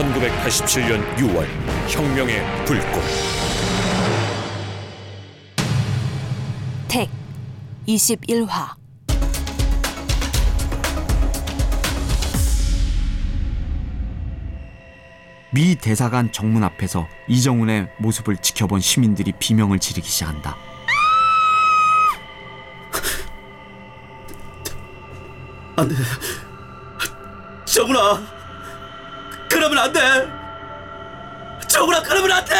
1987년 6월 혁명의 불꽃 택 21화 미 대사관 정문 앞에서 이정훈의 모습을 지켜본 시민들이 비명을 지르기 시작한다. 안 돼. 정훈아. 그러면 안 돼. 그러면 안 돼.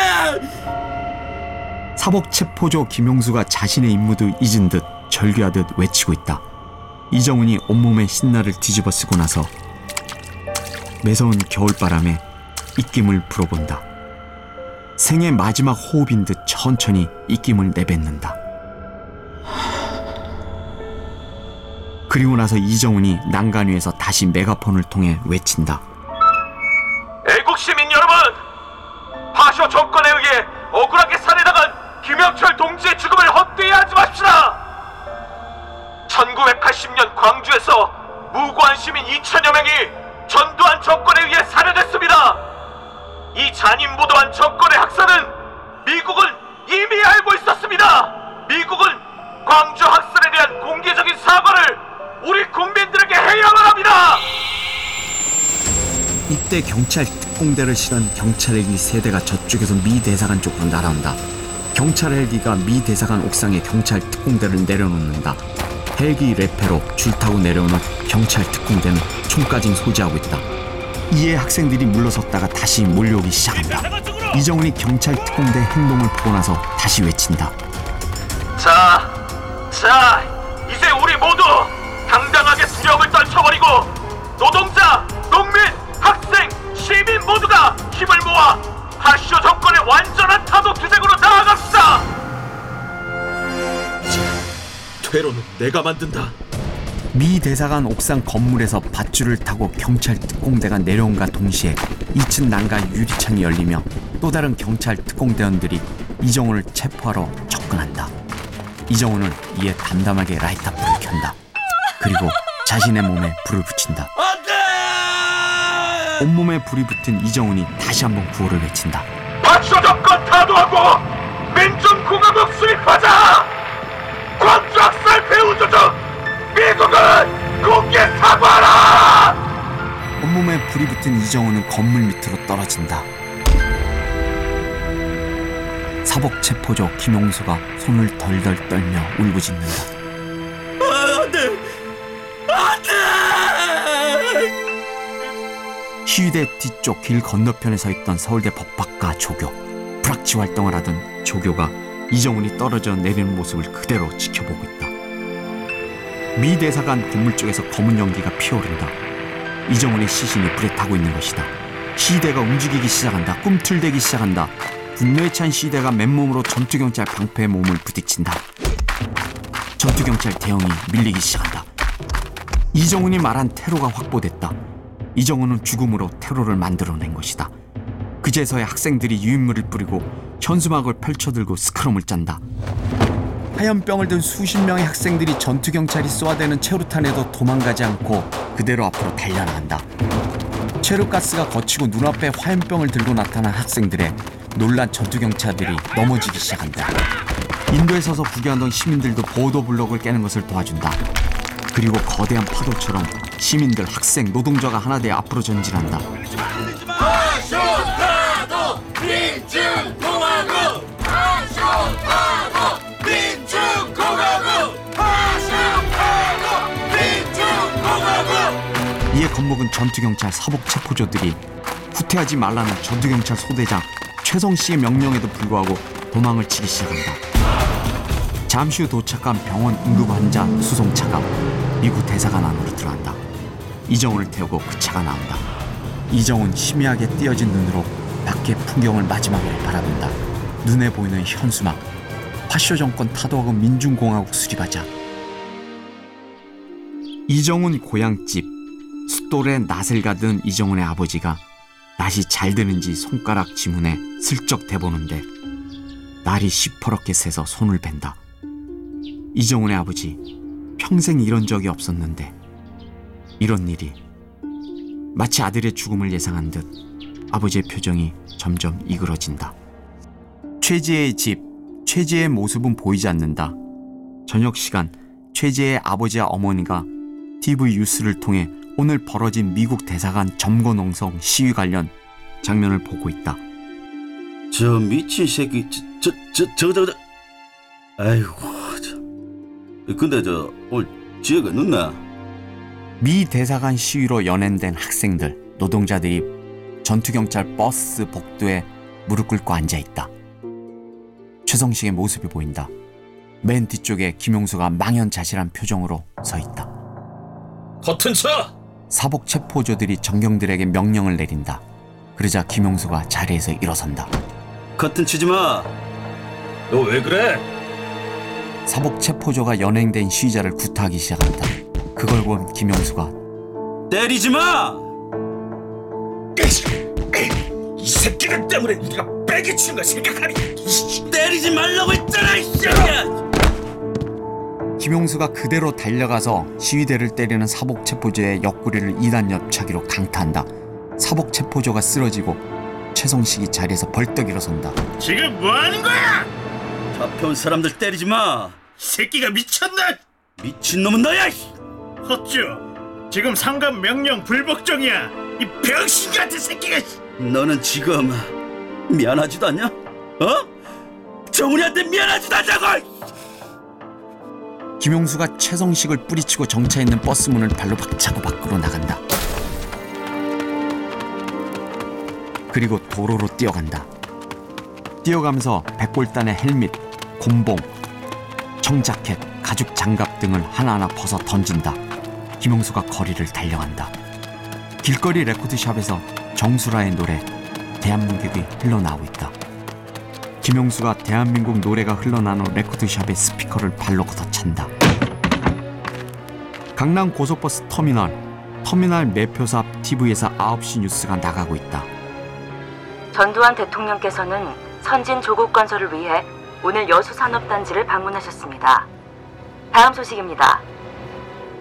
사복 체포조 김용수가 자신의 임무도 잊은 듯 절규하듯 외치고 있다. 이정훈이 온몸에 신나를 뒤집어 쓰고 나서 매서운 겨울바람에 입김을 불어본다. 생의 마지막 호흡인 듯 천천히 입김을 내뱉는다. 그리고 나서 이정훈이 난간 위에서 다시 메가폰을 통해 외친다. 파쇼 정권에 의해 억울하게 살해당한 김영철 동지의 죽음을 헛되이 하지 맙시다. 1980년 광주에서 무고한 시민 2천여 명이 전두환 정권에 의해 살해됐습니다. 이 잔인무도한 정권의 학살은 미국은 이미 알고 있었습니다. 미국은 광주 학살에 대한 공개적인 사과를 우리 국민 이때 경찰 특공대를 실은 경찰 헬기 세대가 저쪽에서 미 대사관 쪽으로 날아온다. 경찰 헬기가 미 대사관 옥상에 경찰 특공대를 내려놓는다. 헬기 레페로 줄 타고 내려오는 경찰 특공대는 총까지 소지하고 있다. 이에 학생들이 물러섰다가 다시 몰려오기 시작한다. 이정훈이 경찰 특공대 행동을 보고 나서 다시 외친다. 자, 자, 타도 투쟁으로 나아갑시다. 퇴로는 내가 만든다. 미 대사관 옥상 건물에서 밧줄을 타고 경찰 특공대가 내려온과 동시에 2층 난간 유리창이 열리며 또 다른 경찰 특공대원들이 이정훈을 체포하러 접근한다. 이정훈은 이에 담담하게 라이터 불을 켠다. 그리고 자신의 몸에 불을 붙인다. 안 돼! 온몸에 불이 붙은 이정훈이 다시 한번 구호를 외친다. 정권 타도하고 민중공화국 수립하자. 광주 학살 배후 조정 미국은 공개 사과하라. 온몸에 불이 붙은 이정훈은 건물 밑으로 떨어진다. 사복 체포조 김용수가 손을 덜덜 떨며 울부짖는다. 아, 안 돼! 안 돼! 시위대 뒤쪽 길 건너편에 서 있던 서울대 법학과 조교 불락지 활동을 하던 조교가 이정훈이 떨어져 내리는 모습을 그대로 지켜보고 있다. 미 대사관 건물 쪽에서 검은 연기가 피어오른다. 이정훈의 시신이 불에 타고 있는 것이다. 시대가 움직이기 시작한다. 꿈틀대기 시작한다. 분노에 찬 시대가 맨몸으로 전투경찰 방패에 몸을 부딪힌다. 전투경찰 대형이 밀리기 시작한다. 이정훈이 말한 테러가 확보됐다. 이정훈은 죽음으로 테러를 만들어낸 것이다. 그제서야 학생들이 유인물을 뿌리고 현수막을 펼쳐들고 스크럼을 짠다. 하얀 병을 든 수십 명의 학생들이 전투 경찰이 쏘아대는 체류탄에도 도망가지 않고 그대로 앞으로 달려나간다. 체류가스가 거치고 눈앞에 화염병을 들고 나타난 학생들의 놀란 전투 경찰들이 넘어지기 시작한다. 인도에 서서 구경하던 시민들도 보도 블록을 깨는 것을 도와준다. 그리고 거대한 파도처럼 시민들, 학생, 노동자가 하나 되어 앞으로 전진한다. 겁먹은 전투경찰 사복 체포조들이 후퇴하지 말라는 전투경찰 소대장 최성 씨의 명령에도 불구하고 도망을 치기 시작한다. 잠시 후 도착한 병원 응급 환자 수송차가 미국 대사관 안으로 들어간다. 이정훈을 태우고 그 차가 나온다. 이정훈 희미하게 띄어진 눈으로 밖의 풍경을 마지막으로 바라본다. 눈에 보이는 현수막. 파쇼 정권 타도하고 민중공화국 수립하자. 이정훈 고향집 숫돌에 낫을 가든 이정훈의 아버지가 낫이 잘 되는지 손가락 지문에 슬쩍 대보는데 날이 시퍼렇게 새서 손을 벤다. 이정훈의 아버지 평생 이런 적이 없었는데 이런 일이 마치 아들의 죽음을 예상한 듯 아버지의 표정이 점점 이그러진다. 최지혜의 집, 최지혜의 모습은 보이지 않는다. 저녁 시간, 최지혜의 아버지와 어머니가 TV 뉴스를 통해 오늘 벌어진 미국 대사관 점거 농성 시위 관련 장면을 보고 있다. 저 미친 새끼 저 저 저 저 저 아이고 저 근데 저 오늘 지혜가 늦나? 미 대사관 시위로 연행된 학생들, 노동자들이 전투경찰 버스 복도에 무릎 꿇고 앉아 있다. 최성식의 모습이 보인다. 맨 뒤쪽에 김용수가 망연자실한 표정으로 서 있다. 커튼 쳐! 사복 체포조들이 정경들에게 명령을 내린다. 그러자 김용수가 자리에서 일어선다. 커튼 치지 마. 너 왜 그래? 사복 체포조가 연행된 시위자를 구타하기 시작한다. 그걸 본 김용수가 때리지 마. 이 새끼들 때문에 우리가 빼기 친거 생각하니? 때리지 말라고 했잖아 이 새끼야. 김용수가 그대로 달려가서 시위대를 때리는 사복 체포조의 옆구리를 2단 옆차기로 강타한다. 사복 체포조가 쓰러지고 최성식이 자리에서 벌떡 일어선다. 지금 뭐 하는 거야? 잡혀온 사람들 때리지 마. 이 새끼가 미쳤나? 미친 놈은 너야. 헛주. 지금 상급 명령 불복종이야. 이 병신 같은 새끼가. 너는 지금 미안하지도 않냐? 어? 정훈이한테 미안하지도 않냐고. 김용수가 최성식을 뿌리치고 정차 있는 버스 문을 발로 박차고 밖으로 나간다. 그리고 도로로 뛰어간다. 뛰어가면서 백골단의 헬멧, 곤봉, 청자켓, 가죽 장갑 등을 하나하나 벗어 던진다. 김용수가 거리를 달려간다. 길거리 레코드샵에서 정수라의 노래 대한민국이 흘러나오고 있다. 김용수가 대한민국 노래가 흘러나오는 레코드샵의 스피커를 발로 걷어찬다. 강남 고속버스 터미널 터미널 매표소 앞 TV에서 9시 뉴스가 나가고 있다. 전두환 대통령께서는 선진 조국 건설을 위해 오늘 여수 산업단지를 방문하셨습니다. 다음 소식입니다.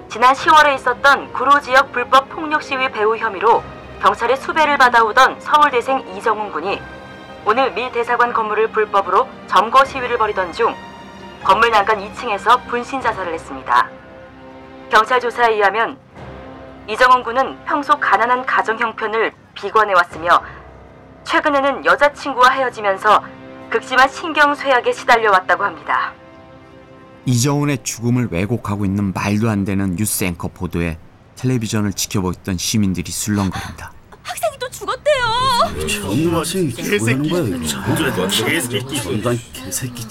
지난 10월에 있었던 구로 지역 불법 폭력 시위 배후 혐의로 경찰의 수배를 받아오던 서울대생 이정훈 군이 오늘 미 대사관 건물을 불법으로 점거 시위를 벌이던 중 건물 난간 2층에서 분신 자살을 했습니다. 경찰 조사에 의하면 이정훈 군은 평소 가난한 가정 형편을 비관해 왔으며 최근에는 여자친구와 헤어지면서 극심한 신경쇠약에 시달려 왔다고 합니다. 이정훈의 죽음을 왜곡하고 있는 말도 안 되는 뉴스 앵커 보도에 텔레비전을 지켜보고 있던 시민들이 술렁거린다. 거야 이거? 전두환 개새끼. 전두환 개새끼.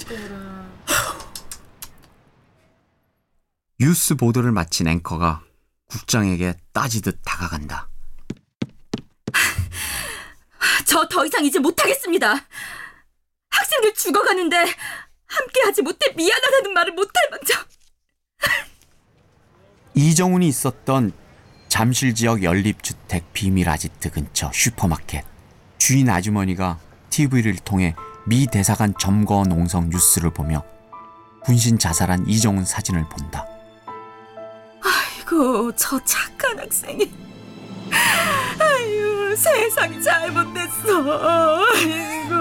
뉴스 보도를 마친 앵커가 국장에게 따지듯 다가간다. 저 더 이상 이제 못하겠습니다. 학생들 죽어가는데 함께하지 못해 미안하다는 말을 못할 망정. 이정훈이 있었던 잠실 지역 연립주택 비밀 아지트 근처 슈퍼마켓 주인 아주머니가 TV를 통해 미 대사관 점거 농성 뉴스를 보며 분신 자살한 이정훈 사진을 본다. 아이고 저 착한 학생이. 아유 세상이 잘못됐어. 아이고.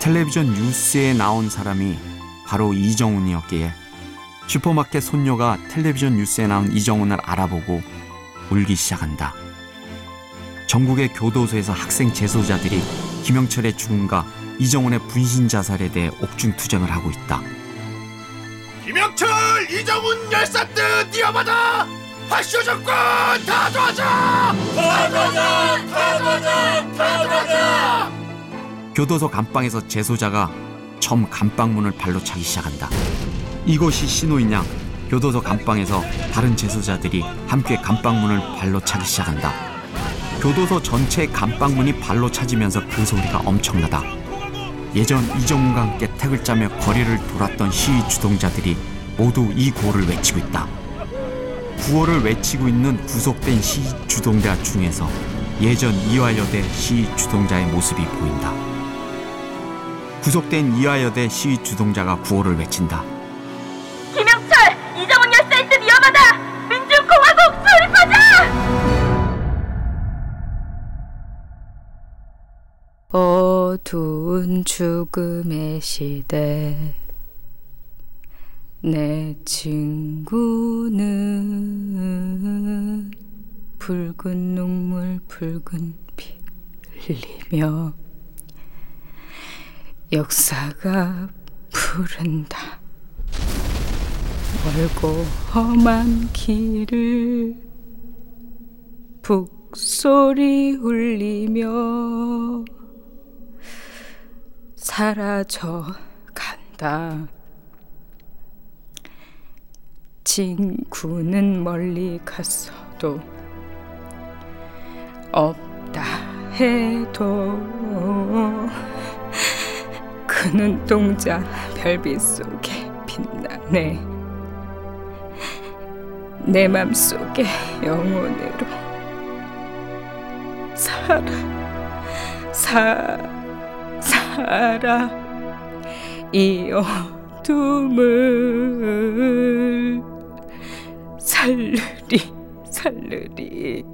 텔레비전 뉴스에 나온 사람이 바로 이정훈이었기에 슈퍼마켓 손녀가 텔레비전 뉴스에 나온 이정훈을 알아보고 울기 시작한다. 전국의 교도소에서 학생 재소자들이 김영철의 죽음과 이정훈의 분신 자살에 대해 옥중 투쟁을 하고 있다. 김영철, 이정훈 열사뜻 뛰어받아. 파쇼 정권 다 도와줘. 도와줘. 다 도와줘. 교도소 감방에서 재소자가 처음 감방문을 발로 차기 시작한다. 이것이 신호인 양 교도소 감방에서 다른 재소자들이 함께 감방문을 발로 차기 시작한다. 교도소 전체 감방문이 발로 차지면서 그 소리가 엄청나다. 예전 이정훈과 함께 택을 짜며 거리를 돌았던 시위 주동자들이 모두 이 구호를 외치고 있다. 구호를 외치고 있는 구속된 시위 주동자 중에서 예전 이화여대 시위 주동자의 모습이 보인다. 구속된 이화여대 시위 주동자가 구호를 외친다. 어두운 죽음의 시대. 내 친구는 붉은 눈물 붉은 피 흘리며 역사가 부른다. 멀고 험한 길을 북소리 울리며 사라져 간다. 친구는 멀리 갔어도 없다 해도 그 눈동자 별빛 속에 빛나네 내 맘속에 영혼으로 살아 사 살아. 이 어둠을 살르리 살르리